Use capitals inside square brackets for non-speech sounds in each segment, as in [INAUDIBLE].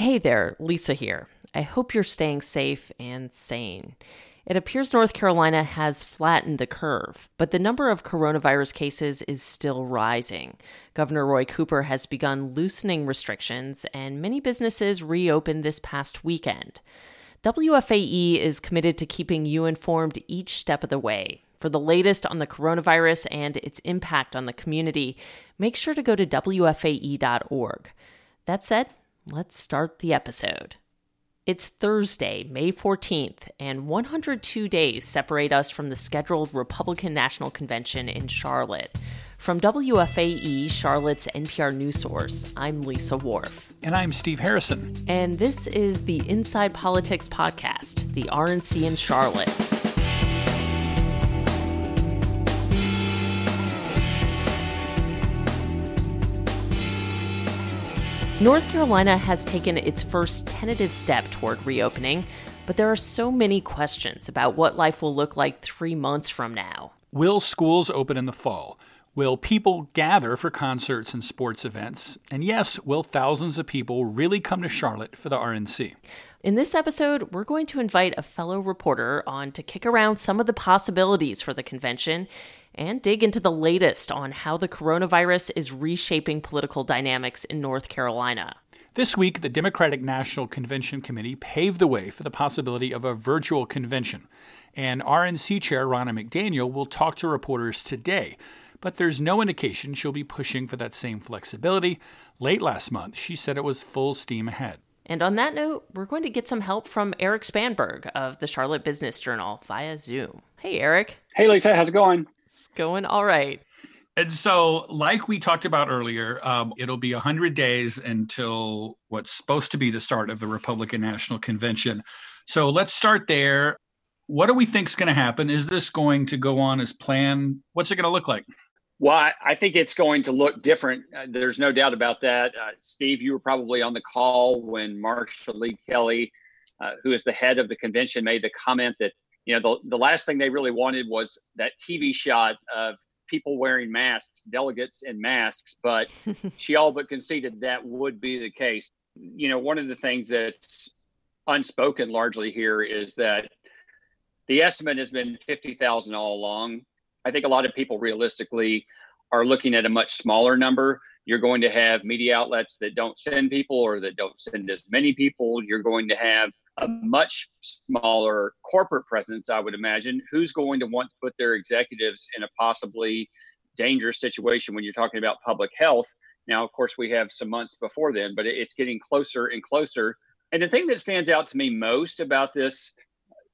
Hey there, Lisa here. I hope you're staying safe and sane. It appears North Carolina has flattened the curve, but the number of coronavirus cases is still rising. Governor Roy Cooper has begun loosening restrictions, and many businesses reopened this past weekend. WFAE is committed to keeping you informed each step of the way. For the latest on the coronavirus and its impact on the community, make sure to go to WFAE.org. That said, let's start the episode. It's Thursday, May 14th, and 102 days separate us from the scheduled Republican National Convention in Charlotte. From WFAE, Charlotte's NPR news source, I'm Lisa Worf. And I'm Steve Harrison. And this is the Inside Politics Podcast, the RNC in Charlotte. North Carolina has taken its first tentative step toward reopening, but there are so many questions about what life will look like three months from now. Will schools open in the fall? Will people gather for concerts and sports events? And yes, will thousands of people really come to Charlotte for the RNC? In this episode, we're going to invite a fellow reporter on to kick around some of the possibilities for the convention and dig into the latest on how the coronavirus is reshaping political dynamics in North Carolina. This week, the Democratic National Convention Committee paved the way for the possibility of a virtual convention. And RNC Chair Ronna McDaniel will talk to reporters today. But there's no indication she'll be pushing for that same flexibility. Late last month, she said it was full steam ahead. And on that note, we're going to get some help from Eric Spanberg of the Charlotte Business Journal via Zoom. Hey, Eric. Hey, Lisa. How's it going? It's going all right. And so, like we talked about earlier, um, it'll be 100 days until what's supposed to be the start of the Republican National Convention. So, let's start there. What do we think is going to happen? Is this going to go on as planned? What's it going to look like? Well, I think it's going to look different. Uh, there's no doubt about that. Uh, Steve, you were probably on the call when Marcia Lee Kelly, uh, who is the head of the convention, made the comment that you know the, the last thing they really wanted was that tv shot of people wearing masks delegates in masks but [LAUGHS] she all but conceded that would be the case. You know one of the things that's unspoken largely here is that the estimate has been 50,000 all along. I think a lot of people realistically are looking at a much smaller number. You're going to have media outlets that don't send people or that don't send as many people. You're going to have a much smaller corporate presence, I would imagine, who's going to want to put their executives in a possibly dangerous situation when you're talking about public health. Now, of course, we have some months before then, but it's getting closer and closer. And the thing that stands out to me most about this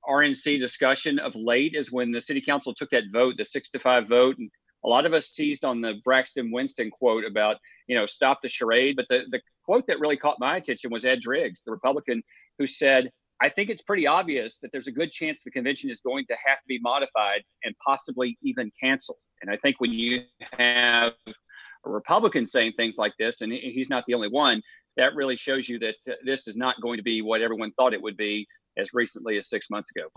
RNC discussion of late is when the city council took that vote, the six to five vote, and a lot of us seized on the Braxton Winston quote about, you know, stop the charade. But the, the quote that really caught my attention was Ed Driggs, the Republican, who said, I think it's pretty obvious that there's a good chance the convention is going to have to be modified and possibly even canceled. And I think when you have a Republican saying things like this, and he's not the only one, that really shows you that uh, this is not going to be what everyone thought it would be as recently as six months ago.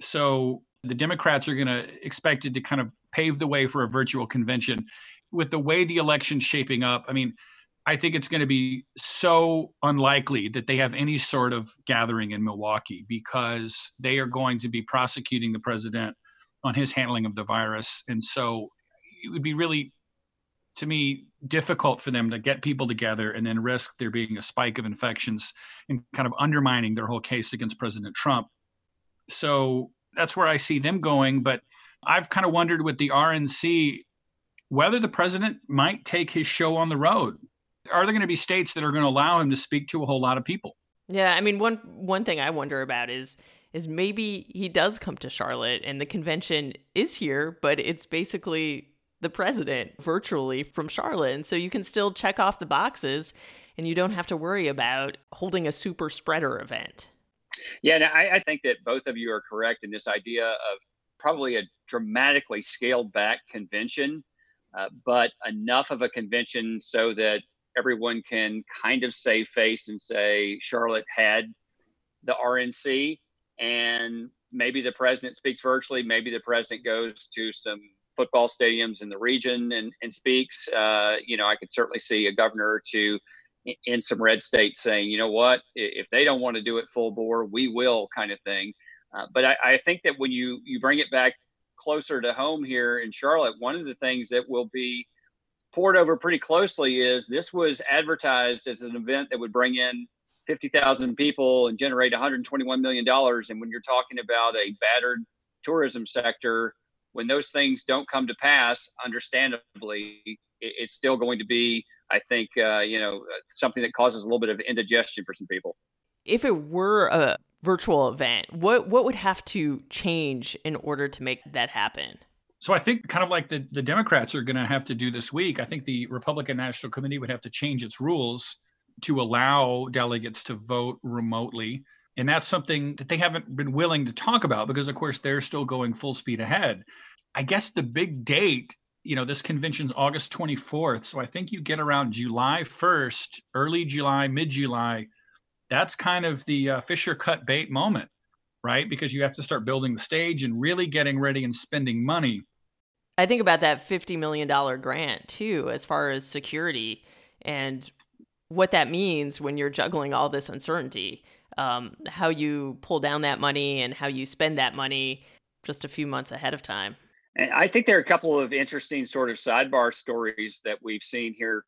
So the Democrats are going to expected to kind of pave the way for a virtual convention. With the way the election's shaping up, I mean, I think it's going to be so unlikely that they have any sort of gathering in Milwaukee because they are going to be prosecuting the president on his handling of the virus. And so it would be really, to me, difficult for them to get people together and then risk there being a spike of infections and kind of undermining their whole case against President Trump. So that's where I see them going. But I've kind of wondered with the RNC whether the president might take his show on the road are there going to be states that are going to allow him to speak to a whole lot of people? Yeah, I mean one one thing I wonder about is is maybe he does come to Charlotte and the convention is here, but it's basically the president virtually from Charlotte. And so you can still check off the boxes and you don't have to worry about holding a super spreader event. Yeah, I, I think that both of you are correct in this idea of probably a dramatically scaled back convention, uh, but enough of a convention so that everyone can kind of save face and say Charlotte had the RNC, and maybe the president speaks virtually. Maybe the president goes to some football stadiums in the region and, and speaks. Uh, you know, I could certainly see a governor to in some red states saying, you know what, if they don't want to do it full bore, we will, kind of thing. Uh, but I, I, think that when you you bring it back closer to home here in Charlotte, one of the things that will be poured over pretty closely is this was advertised as an event that would bring in 50,000 people and generate 121 million dollars. And when you're talking about a battered tourism sector, when those things don't come to pass, understandably, it's still going to be I think uh, you know something that causes a little bit of indigestion for some people. If it were a virtual event, what what would have to change in order to make that happen? So I think kind of like the, the Democrats are going to have to do this week, I think the Republican National Committee would have to change its rules to allow delegates to vote remotely. And that's something that they haven't been willing to talk about because, of course, they're still going full speed ahead. I guess the big date you know, this convention's August 24th. So I think you get around July 1st, early July, mid July. That's kind of the uh, Fisher cut bait moment, right? Because you have to start building the stage and really getting ready and spending money. I think about that $50 million grant too, as far as security and what that means when you're juggling all this uncertainty. Um, how you pull down that money and how you spend that money just a few months ahead of time. And I think there are a couple of interesting sort of sidebar stories that we've seen here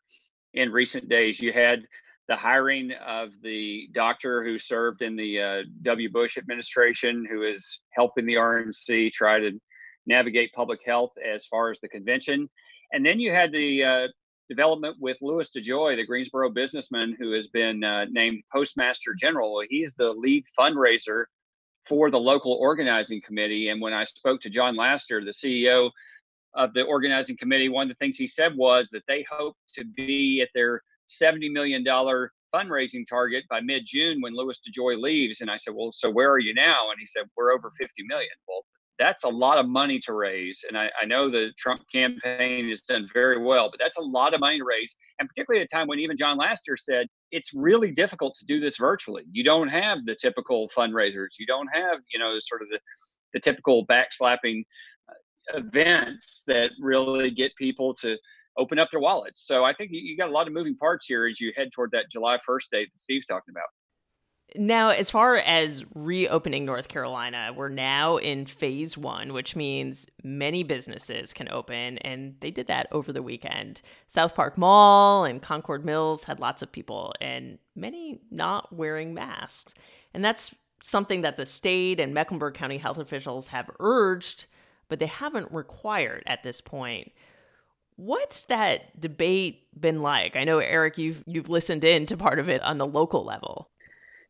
in recent days. You had the hiring of the doctor who served in the uh, W. Bush administration, who is helping the RNC try to navigate public health as far as the convention. And then you had the uh, development with Louis DeJoy, the Greensboro businessman who has been uh, named Postmaster General. He's the lead fundraiser for the local organizing committee. And when I spoke to John Laster, the CEO of the organizing committee, one of the things he said was that they hope to be at their $70 million fundraising target by mid June when Louis DeJoy leaves. And I said, Well, so where are you now? And he said, We're over 50 million. Well, that's a lot of money to raise. And I, I, know the Trump campaign has done very well, but that's a lot of money to raise. And particularly at a time when even John Laster said it's really difficult to do this virtually. You don't have the typical fundraisers. You don't have, you know, sort of the, the typical backslapping uh, events that really get people to open up their wallets. So I think you, got a lot of moving parts here as you head toward that July 1st date that Steve's talking about. Now, as far as reopening North Carolina, we're now in phase one, which means many businesses can open, and they did that over the weekend. SouthPark Mall and Concord Mills had lots of people, and many not wearing masks. And that's something that the state and Mecklenburg County health officials have urged, but they haven't required at this point. What's that debate been like? I know Eric, you've you've listened in to part of it on the local level.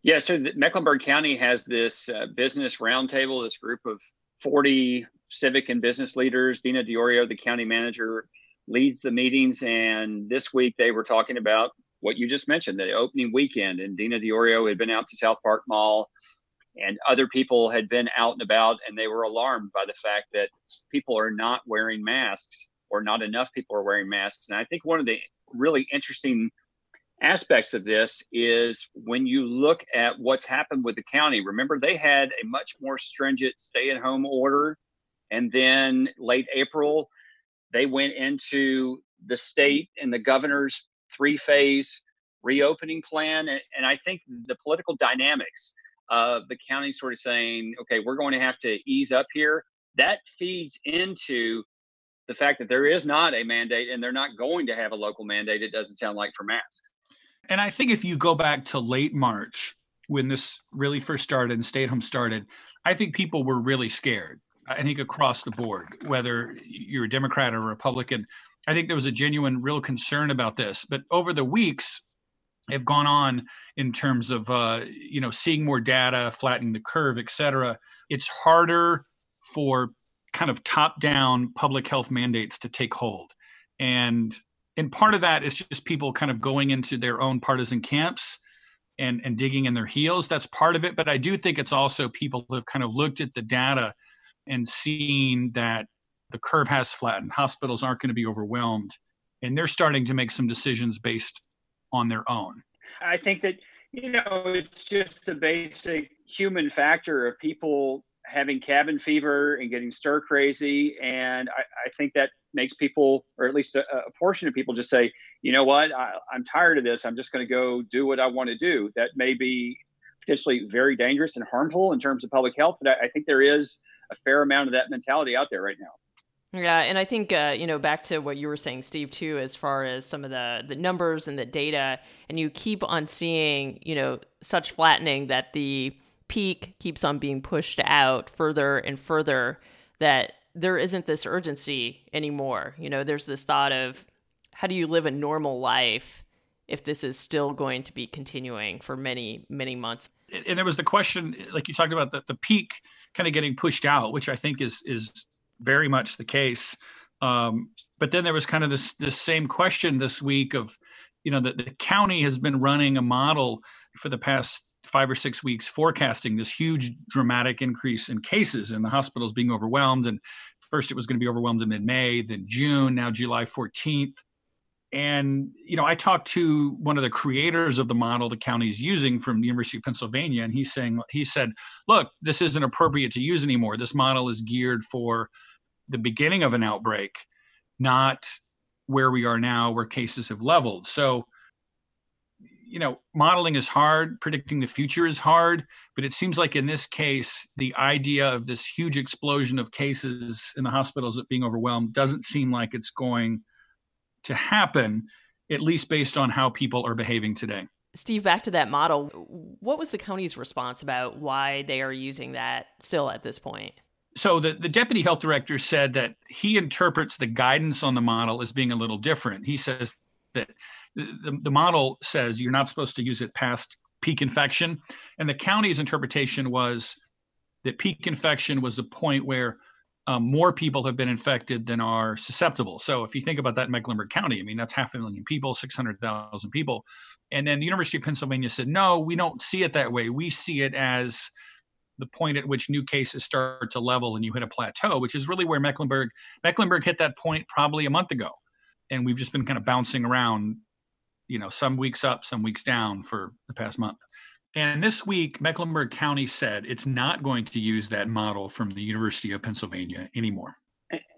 Yeah, so Mecklenburg County has this uh, business roundtable, this group of 40 civic and business leaders. Dena Diorio, the county manager, leads the meetings. And this week they were talking about what you just mentioned, the opening weekend. And Dena Diorio had been out to SouthPark Mall, and other people had been out and about, and they were alarmed by the fact that people are not wearing masks, or not enough people are wearing masks. And I think one of the really interesting aspects of this is when you look at what's happened with the county. Remember, they had a much more stringent stay at home order. And then late April, they went into the state and the governor's three phase reopening plan. And I think the political dynamics of the county sort of saying, okay, we're going to have to ease up here, that feeds into the fact that there is not a mandate and they're not going to have a local mandate, it doesn't sound like, for masks. And I think if you go back to late March when this really first started and stay at home started, I think people were really scared. I think across the board, whether you're a Democrat or a Republican, I think there was a genuine, real concern about this. But over the weeks, have gone on in terms of uh, you know seeing more data, flattening the curve, et cetera. It's harder for kind of top-down public health mandates to take hold, and and part of that is just people kind of going into their own partisan camps and and digging in their heels. That's part of it but i do think it's also people who have kind of looked at the data and seen that the curve has flattened. Hospitals aren't going to be overwhelmed and they're starting to make some decisions based on their own. I think that you know it's just the basic human factor of people having cabin fever and getting stir crazy. And I, I think that makes people, or at least a, a, portion of people, just say, you know what, I, I'm tired of this. I'm just going to go do what I want to do. That may be potentially very dangerous and harmful in terms of public health, but I, I think there is a fair amount of that mentality out there right now. Yeah, and I think uh, you know back to what you were saying, Steve, too, as far as some of the the numbers and the data, and you keep on seeing you know such flattening that the peak keeps on being pushed out further and further. That there isn't this urgency anymore. You know, there's this thought of how do you live a normal life if this is still going to be continuing for many many months. And there was the question, like you talked about, the, the peak kind of getting pushed out, which I think is is very much the case. Um, but then there was kind of this this same question this week of, you know, the, the county has been running a model for the past five or six weeks forecasting this huge dramatic increase in cases and the hospitals being overwhelmed. And first it was going to be overwhelmed in mid-May, then June, now July 14th. And you know, I talked to one of the creators of the model the county's using from the University of Pennsylvania, and he's saying he said, "Look, this isn't appropriate to use anymore. This model is geared for the beginning of an outbreak, not where we are now, where cases have leveled." So, you know, modeling is hard, predicting the future is hard, but it seems like in this case, the idea of this huge explosion of cases in the hospitals being overwhelmed doesn't seem like it's going to happen, at least based on how people are behaving today. Steve, back to that model. What was the county's response about why they are using that still at this point? So the, the deputy health director said that he interprets the guidance on the model as being a little different. He says that the, the model says you're not supposed to use it past peak infection. And the county's interpretation was that peak infection was the point where um, more people have been infected than are susceptible. So if you think about that in Mecklenburg County, I mean, that's half a million people, 600,000 people. And then the University of Pennsylvania said, no, we don't see it that way. We see it as the point at which new cases start to level and you hit a plateau, which is really where Mecklenburg, Mecklenburg hit that point probably a month ago. And we've just been kind of bouncing around, you know, some weeks up, some weeks down for the past month. And this week, Mecklenburg County said it's not going to use that model from the University of Pennsylvania anymore.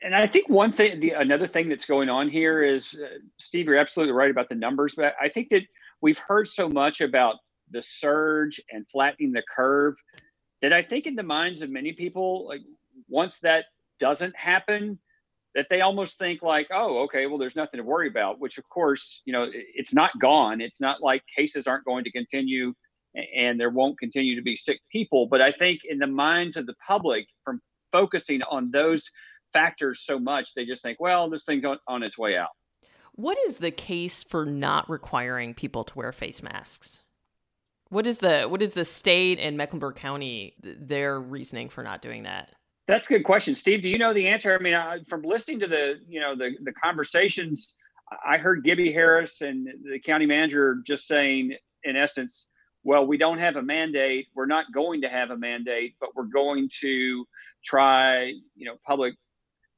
And I think one thing, the, another thing that's going on here is, uh, Steve, you're absolutely right about the numbers, but I think that we've heard so much about the surge and flattening the curve that I think in the minds of many people, like once that doesn't happen, that they almost think like, oh, okay, well, there's nothing to worry about. Which, of course, you know, it's not gone. It's not like cases aren't going to continue and there won't continue to be sick people. But I think in the minds of the public, from focusing on those factors so much, they just think, well, this thing's on its way out. What is the case for not requiring people to wear face masks? What is the what is the state and Mecklenburg County their reasoning for not doing that? That's a good question, Steve. Do you know the answer? I mean, I, from listening to the you know the the conversations, I heard Gibbie Harris and the county manager just saying, in essence, well, we don't have a mandate. We're not going to have a mandate, but we're going to try, you know, public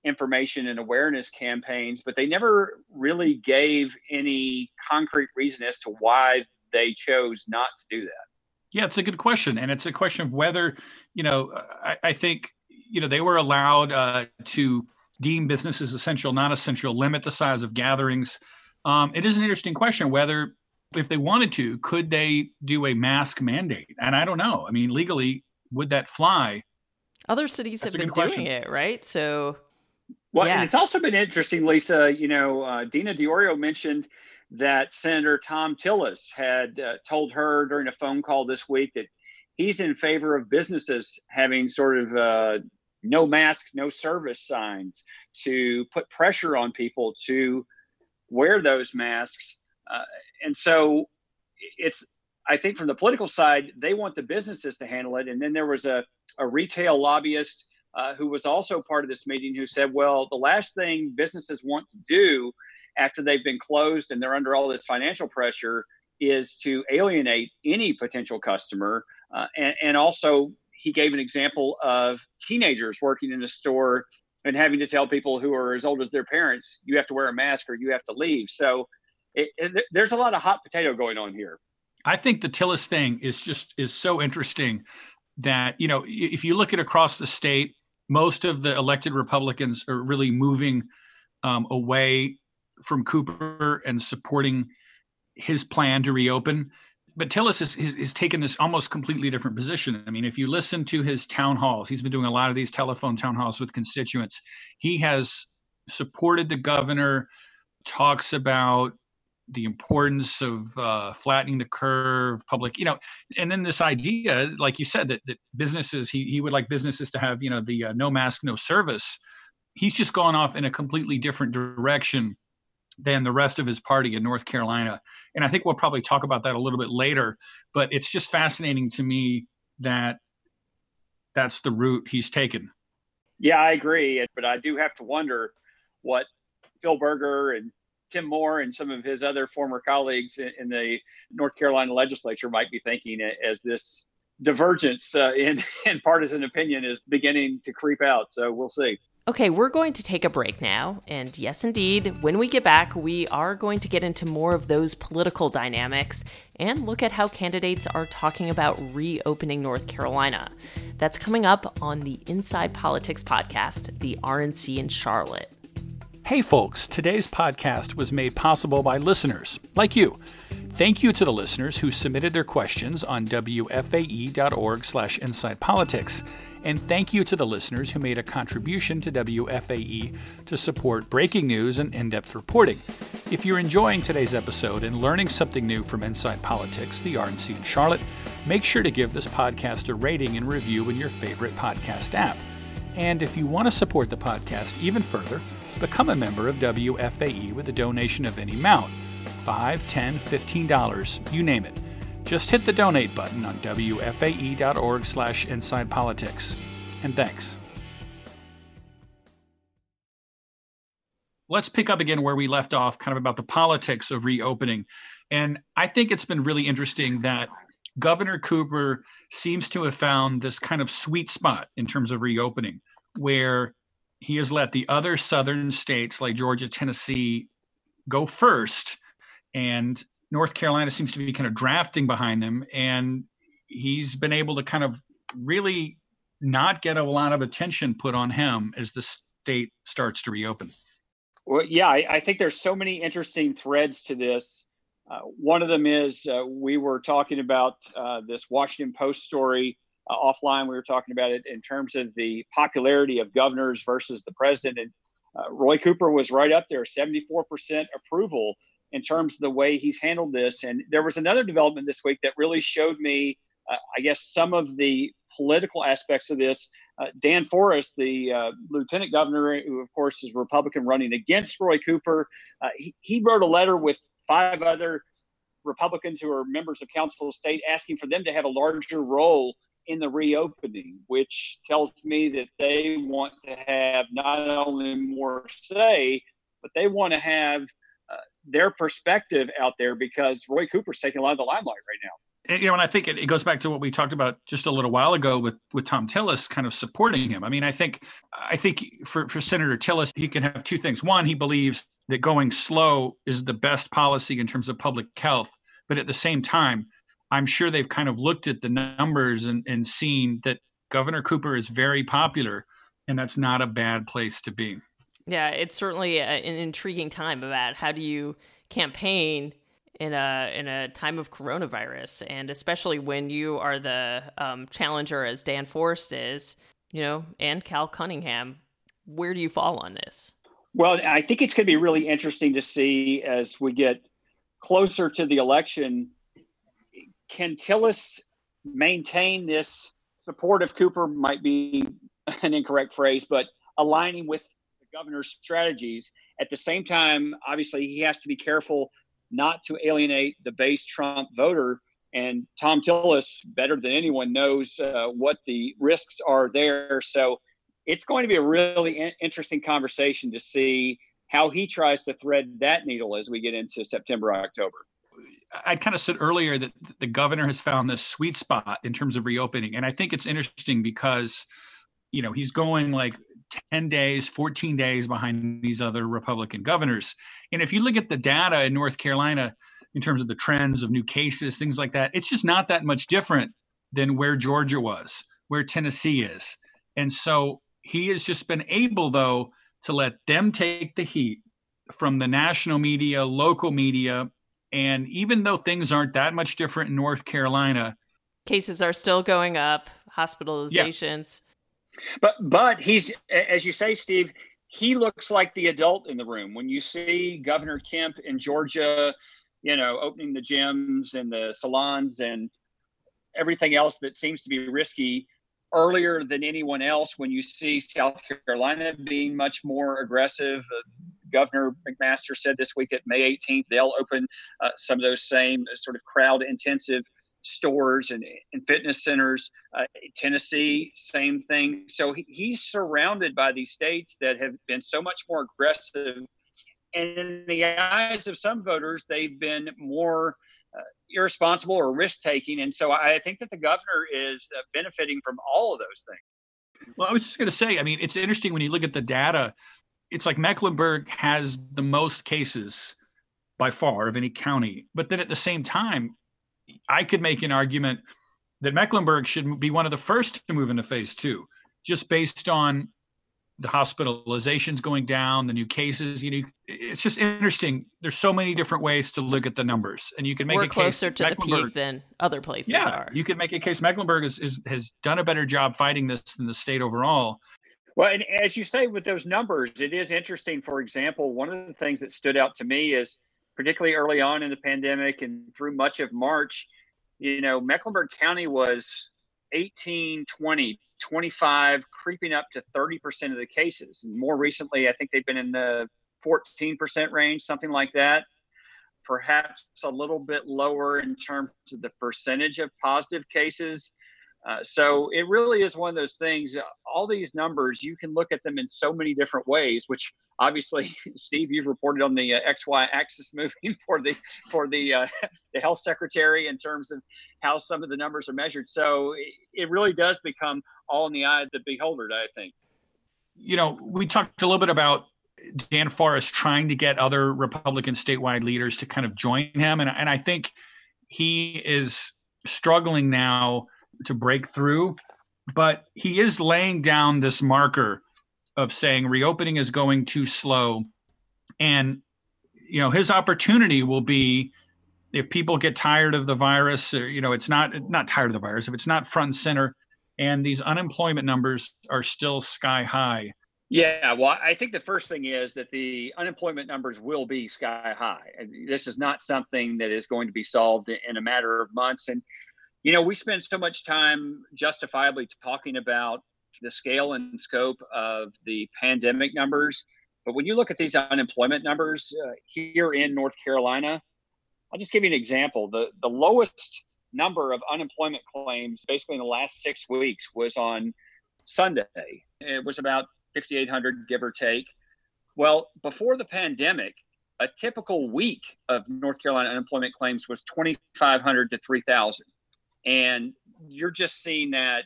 information and awareness campaigns. But they never really gave any concrete reason as to why they chose not to do that. Yeah, it's a good question, and it's a question of whether, you know, I, I think, you know, they were allowed uh, to deem businesses essential, not essential, limit the size of gatherings. Um, it is an interesting question whether if they wanted to, could they do a mask mandate? And I don't know. I mean, legally, would that fly? Other cities That's have been doing it, right? So, well, yeah. and it's also been interesting, Lisa. You know, uh, Dena Diorio mentioned that Senator Thom Tillis had uh, told her during a phone call this week that he's in favor of businesses having sort of uh, no mask, no service signs to put pressure on people to wear those masks. Uh, and so it's, I think from the political side, they want the businesses to handle it. And then there was a, a retail lobbyist uh, who was also part of this meeting who said, well, the last thing businesses want to do after they've been closed and they're under all this financial pressure is to alienate any potential customer. Uh, and, and also, he gave an example of teenagers working in a store and having to tell people who are as old as their parents, you have to wear a mask or you have to leave. So it, it, there's a lot of hot potato going on here. I think the Tillis thing is just is so interesting that you know if you look at across the state, most of the elected Republicans are really moving um, away from Cooper and supporting his plan to reopen. But Tillis has, has, taken this almost completely different position. I mean, if you listen to his town halls, he's been doing a lot of these telephone town halls with constituents. He has supported the governor, talks about the importance of uh, flattening the curve, public, you know, and then this idea, like you said, that, that businesses, he, he would like businesses to have, you know, the uh, no mask, no service. He's just gone off in a completely different direction than the rest of his party in North Carolina. And I think we'll probably talk about that a little bit later, but it's just fascinating to me that that's the route he's taken. Yeah, I agree. But I do have to wonder what Phil Berger and Tim Moore and some of his other former colleagues in, the North Carolina legislature might be thinking as this divergence uh, in, [LAUGHS] in partisan opinion is beginning to creep out. So we'll see. Okay, we're going to take a break now. And yes, indeed, when we get back, we are going to get into more of those political dynamics and look at how candidates are talking about reopening North Carolina. That's coming up on the Inside Politics podcast, the RNC in Charlotte. Hey, folks, today's podcast was made possible by listeners like you. Thank you to the listeners who submitted their questions on wfae.org slash insidepolitics. And thank you to the listeners who made a contribution to WFAE to support breaking news and in depth reporting. If you're enjoying today's episode and learning something new from Inside Politics, the RNC in Charlotte, make sure to give this podcast a rating and review in your favorite podcast app. And if you want to support the podcast even further, become a member of WFAE with a donation of any amount. 5 10 $15, you name it. Just hit the donate button on wfae.org slash insidepolitics. And thanks. Let's pick up again where we left off, kind of about the politics of reopening. And I think it's been really interesting that Governor Cooper seems to have found this kind of sweet spot in terms of reopening, where he has let the other southern states like Georgia, Tennessee go first. And North Carolina seems to be kind of drafting behind them, and he's been able to kind of really not get a lot of attention put on him as the state starts to reopen. Well, yeah, I, I think there's so many interesting threads to this. Uh, one of them is uh, we were talking about uh, this Washington Post story uh, offline. We were talking about it in terms of the popularity of governors versus the president. And uh, Roy Cooper was right up there, 74% approval in terms of the way he's handled this. And there was another development this week that really showed me, uh, I guess, some of the political aspects of this. Uh, Dan Forest, the uh, lieutenant governor, who of course is Republican running against Roy Cooper, uh, he, he wrote a letter with five other Republicans who are members of Council of State asking for them to have a larger role in the reopening, which tells me that they want to have not only more say, but they want to have their perspective out there because Roy Cooper's taking a lot of the limelight right now. You know, and I think it, it, goes back to what we talked about just a little while ago with with Thom Tillis kind of supporting him. I mean, I think I think for for Senator Tillis, he can have two things. One, he believes that going slow is the best policy in terms of public health, but at the same time, I'm sure they've kind of looked at the numbers and, and seen that Governor Cooper is very popular, and that's not a bad place to be. Yeah, it's certainly a, an intriguing time about how do you campaign in a in a time of coronavirus, and especially when you are the um, challenger, as Dan Forest is, you know, and Cal Cunningham. Where do you fall on this? Well, I think it's going to be really interesting to see as we get closer to the election. Can Tillis maintain this support of Cooper? Might be an incorrect phrase, but aligning with governor's strategies. At the same time, obviously, he has to be careful not to alienate the base Trump voter. And Thom Tillis, better than anyone, knows uh, what the risks are there. So it's going to be a really in- interesting conversation to see how he tries to thread that needle as we get into September, October. I kind of said earlier that the governor has found this sweet spot in terms of reopening. And I think it's interesting because, you know, he's going like 10 days, 14 days behind these other Republican governors. And if you look at the data in North Carolina in terms of the trends of new cases, things like that, it's just not that much different than where Georgia was. where Tennessee is. And so he has just been able, though, to let them take the heat from the national media, local media. And even though things aren't that much different in North Carolina, cases are still going up, hospitalizations. Yeah. But but he's as you say, Steve, he looks like the adult in the room. When you see Governor Kemp in Georgia, you know, opening the gyms and the salons and everything else that seems to be risky earlier than anyone else when you see South Carolina being much more aggressive. Uh, Governor McMaster said this week that May 18th they'll open uh, some of those same sort of crowd intensive stores and, and fitness centers. Uh, Tennessee, same thing. So he, he's surrounded by these states that have been so much more aggressive. And in the eyes of some voters, they've been more uh, irresponsible or risk taking. And so I think that the governor is uh, benefiting from all of those things. Well, I was just going to say, I mean, it's interesting when you look at the data, it's like Mecklenburg has the most cases by far of any county. But then at the same time, I could make an argument that Mecklenburg should be one of the first to move into phase two, just based on the hospitalizations going down, the new cases. You know, it's just interesting. There's so many different ways to look at the numbers, and you can make We're a closer to the peak than other places yeah, are. You can make a case Mecklenburg is, is, has done a better job fighting this than the state overall. Well, and as you say with those numbers, it is interesting. For example, one of the things that stood out to me is particularly early on in the pandemic and through much of March, you know, Mecklenburg County was 18, 20, 25, creeping up to 30% of the cases. And more recently, I think they've been in the 14% range, something like that. Perhaps a little bit lower in terms of the percentage of positive cases. Uh, so it really is one of those things. All these numbers, you can look at them in so many different ways. Which obviously, [LAUGHS] Steve, you've reported on the uh, XY axis [LAUGHS] moving for the for the uh, [LAUGHS] the health secretary in terms of how some of the numbers are measured. So it really does become all in the eye of the beholder. I think. You know, we talked a little bit about Dan Forest trying to get other Republican statewide leaders to kind of join him, and and I think he is struggling now to break through, but he is laying down this marker of saying reopening is going too slow. And, you know, his opportunity will be if people get tired of the virus, or, you know, it's not not tired of the virus, if it's not front and center, and these unemployment numbers are still sky high. Yeah, well, I think the first thing is that the unemployment numbers will be sky high. This is not something that is going to be solved in a matter of months. And you know, we spend so much time justifiably talking about the scale and scope of the pandemic numbers. But when you look at these unemployment numbers uh, here in North Carolina, I'll just give you an example. The, the lowest number of unemployment claims basically in the last six weeks was on Sunday. It was about 5,800, give or take. Well, before the pandemic, a typical week of North Carolina unemployment claims was 2,500 to 3,000 and you're just seeing that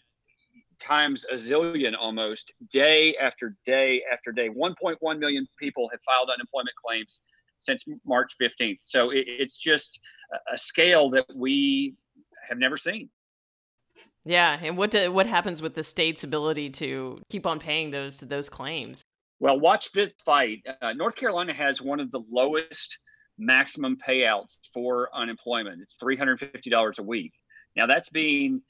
times a zillion almost day after day after day. 1.1 million people have filed unemployment claims since march 15th so it, it's just a scale that we have never seen. Yeah and what do, what happens with the state's ability to keep on paying those those claims? Well watch this fight. Uh, north carolina has one of the lowest maximum payouts for unemployment. It's $350 a week now that's being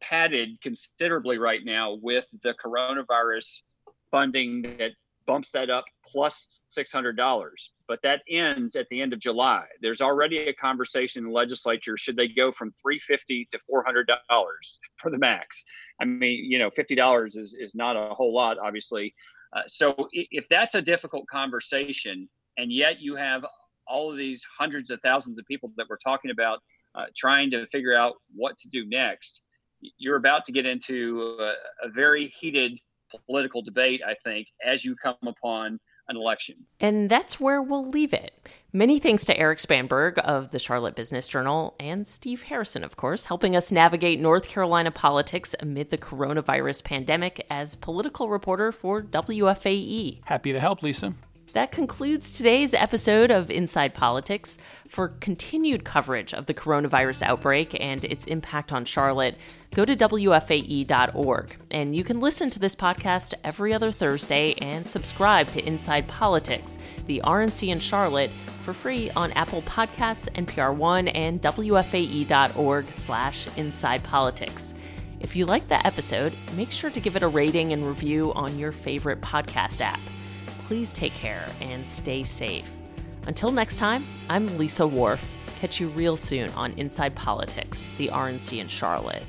padded considerably right now with the coronavirus funding that bumps that up plus $600 but that ends at the end of july. There's already a conversation in the legislature should they go from 350 to $400 for the max? I mean you know $50 is, is not a whole lot obviously. Uh, so if that's a difficult conversation and yet you have all of these hundreds of thousands of people that we're talking about uh, trying to figure out what to do next, you're about to get into a, a very heated political debate, I think, as you come upon an election. And that's where we'll leave it. Many thanks to Eric Spanberg of the Charlotte Business Journal and Steve Harrison, of course, helping us navigate North Carolina politics amid the coronavirus pandemic as political reporter for WFAE. Happy to help, Lisa. That concludes today's episode of Inside Politics. For continued coverage of the coronavirus outbreak and its impact on Charlotte, go to WFAE.org. And you can listen to this podcast every other Thursday and subscribe to Inside Politics, the RNC in Charlotte, for free on Apple Podcasts, NPR One, and WFAE.org slash Inside Politics. If you like the episode, make sure to give it a rating and review on your favorite podcast app. Please take care and stay safe. Until next time, I'm Lisa Worf. Catch you real soon on Inside Politics, the RNC in Charlotte.